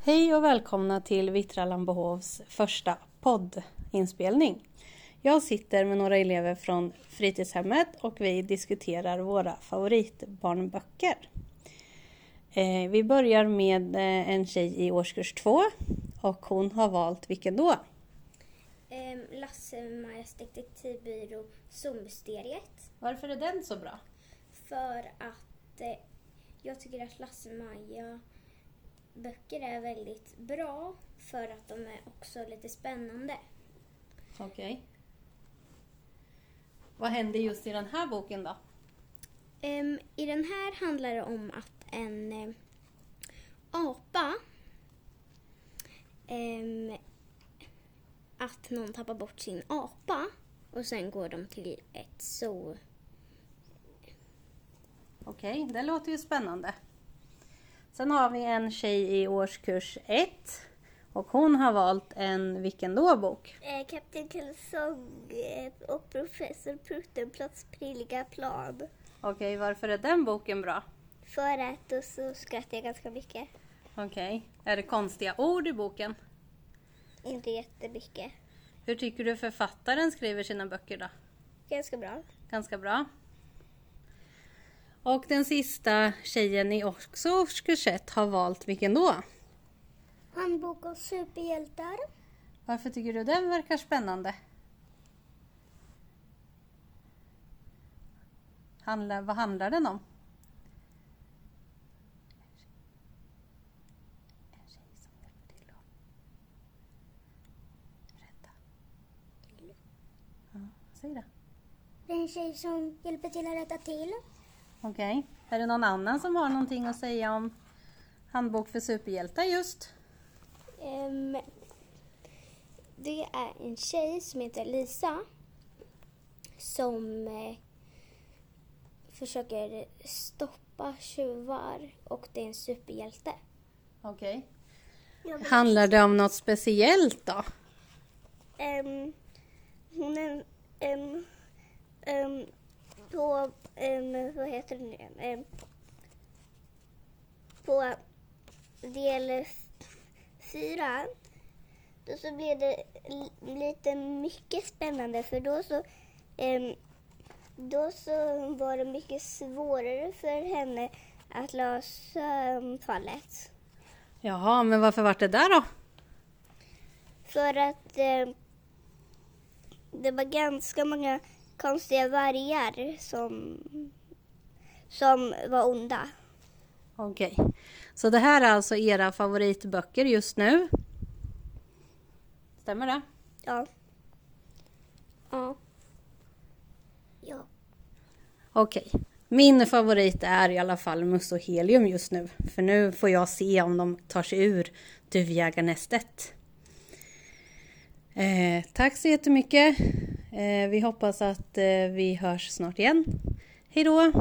Hej och välkomna till Vittra Lambohovs första poddinspelning. Jag sitter med några elever från fritidshemmet och vi diskuterar våra favoritbarnböcker. Eh, vi börjar med eh, en tjej i årskurs två och hon har valt vilken då? Ehm, Lasse-Majas detektivbyrå Zoommysteriet. Varför är den så bra? För att eh, jag tycker att Lasse-Maja böcker är väldigt bra för att de är också lite spännande. Okej. Vad händer just i den här boken då? Ehm, I den här handlar det om att en eh, apa ehm, att någon tappar bort sin apa och sen går de till ett zoo. Okej, det låter ju spännande. Sen har vi en tjej i årskurs ett och hon har valt en vilken då bok? Eh, Kapten Kalsong och Professor Pruttenplotts prilliga plan. Okej, varför är den boken bra? För att då så skrattar jag ganska mycket. Okej, är det konstiga ord i boken? Inte jättemycket. Hur tycker du författaren skriver sina böcker då? Ganska bra. Ganska bra. Och den sista tjejen i också årskurs ett har valt vilken då? Handbok om superhjältar. Varför tycker du den verkar spännande? Handlar, vad handlar den om? En tjej som hjälper till att rädda. Ja, säg det. Det är en tjej som hjälper till att rätta till. Okej. Är det någon annan som har någonting att säga om Handbok för superhjältar just? Ehm, det är en tjej som heter Lisa som eh, försöker stoppa tjuvar och det är en superhjälte. Okej. Handlar det om något speciellt då? Ehm, hon är en... Um, på... Um, vad heter det nu? Ehm, på del fyra då så blev det li- lite mycket spännande för då så... ehm, då så var det mycket svårare för henne att lösa um, fallet. Jaha, men varför vart det där då? För att eh, det var ganska många konstiga vargar som, som var onda. Okej. Så det här är alltså era favoritböcker just nu? Stämmer det? Ja. Ja. Ja. Okej. Min favorit är i alla fall Mus och Helium just nu. För nu får jag se om de tar sig ur duvjägarnästet. Eh, tack så jättemycket. Eh, vi hoppas att eh, vi hörs snart igen. Hej då!